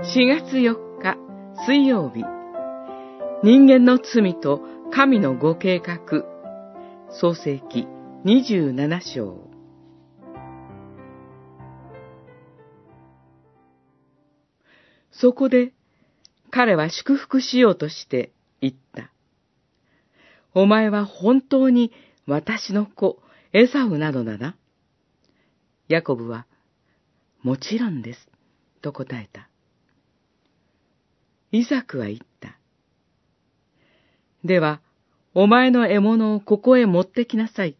4月4日水曜日人間の罪と神のご計画創世記27章そこで彼は祝福しようとして言った。お前は本当に私の子、エサウなどだな。ヤコブは、もちろんです、と答えた。イザクは言った。では、お前の獲物をここへ持ってきなさい。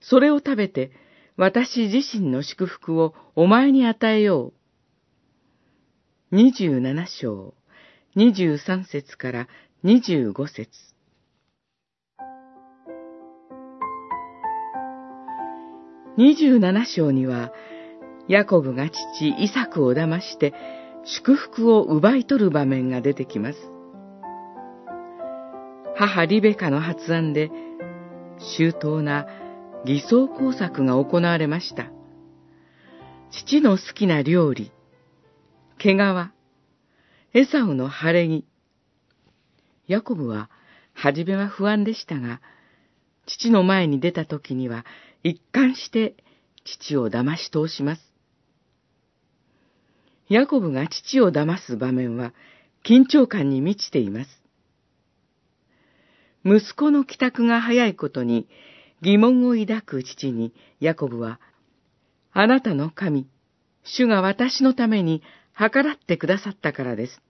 それを食べて、私自身の祝福をお前に与えよう。二十七章、二十三節から二十五節。二十七章には、ヤコブが父イサクを騙して祝福を奪い取る場面が出てきます。母リベカの発案で、周到な偽装工作が行われました。父の好きな料理、毛皮、エサウの晴れ着。ヤコブは、はじめは不安でしたが、父の前に出た時には一貫して父を騙し通します。ヤコブが父を騙す場面は緊張感に満ちています。息子の帰宅が早いことに疑問を抱く父にヤコブは、あなたの神、主が私のために計らってくださったからです。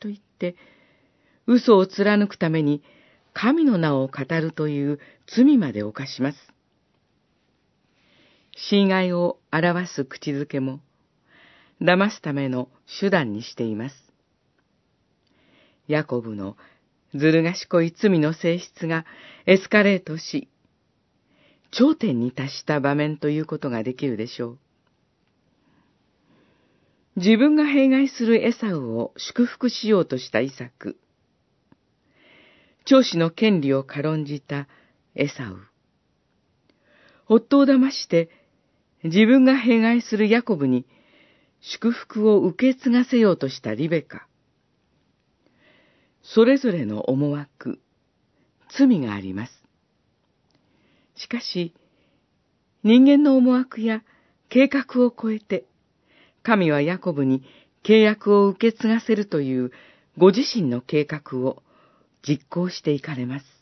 と言って、嘘を貫くために神の名を語るという罪まで犯します。侵害を表す口づけも、騙すための手段にしています。ヤコブのずる賢い罪の性質がエスカレートし、頂点に達した場面ということができるでしょう。自分が弊害するエサウを祝福しようとしたイサク。長子の権利を軽んじたエサウ。夫を騙して自分が弊害するヤコブに祝福を受け継がせようとしたリベカ。それぞれの思惑、罪があります。しかし、人間の思惑や計画を超えて、神はヤコブに契約を受け継がせるというご自身の計画を実行していかれます。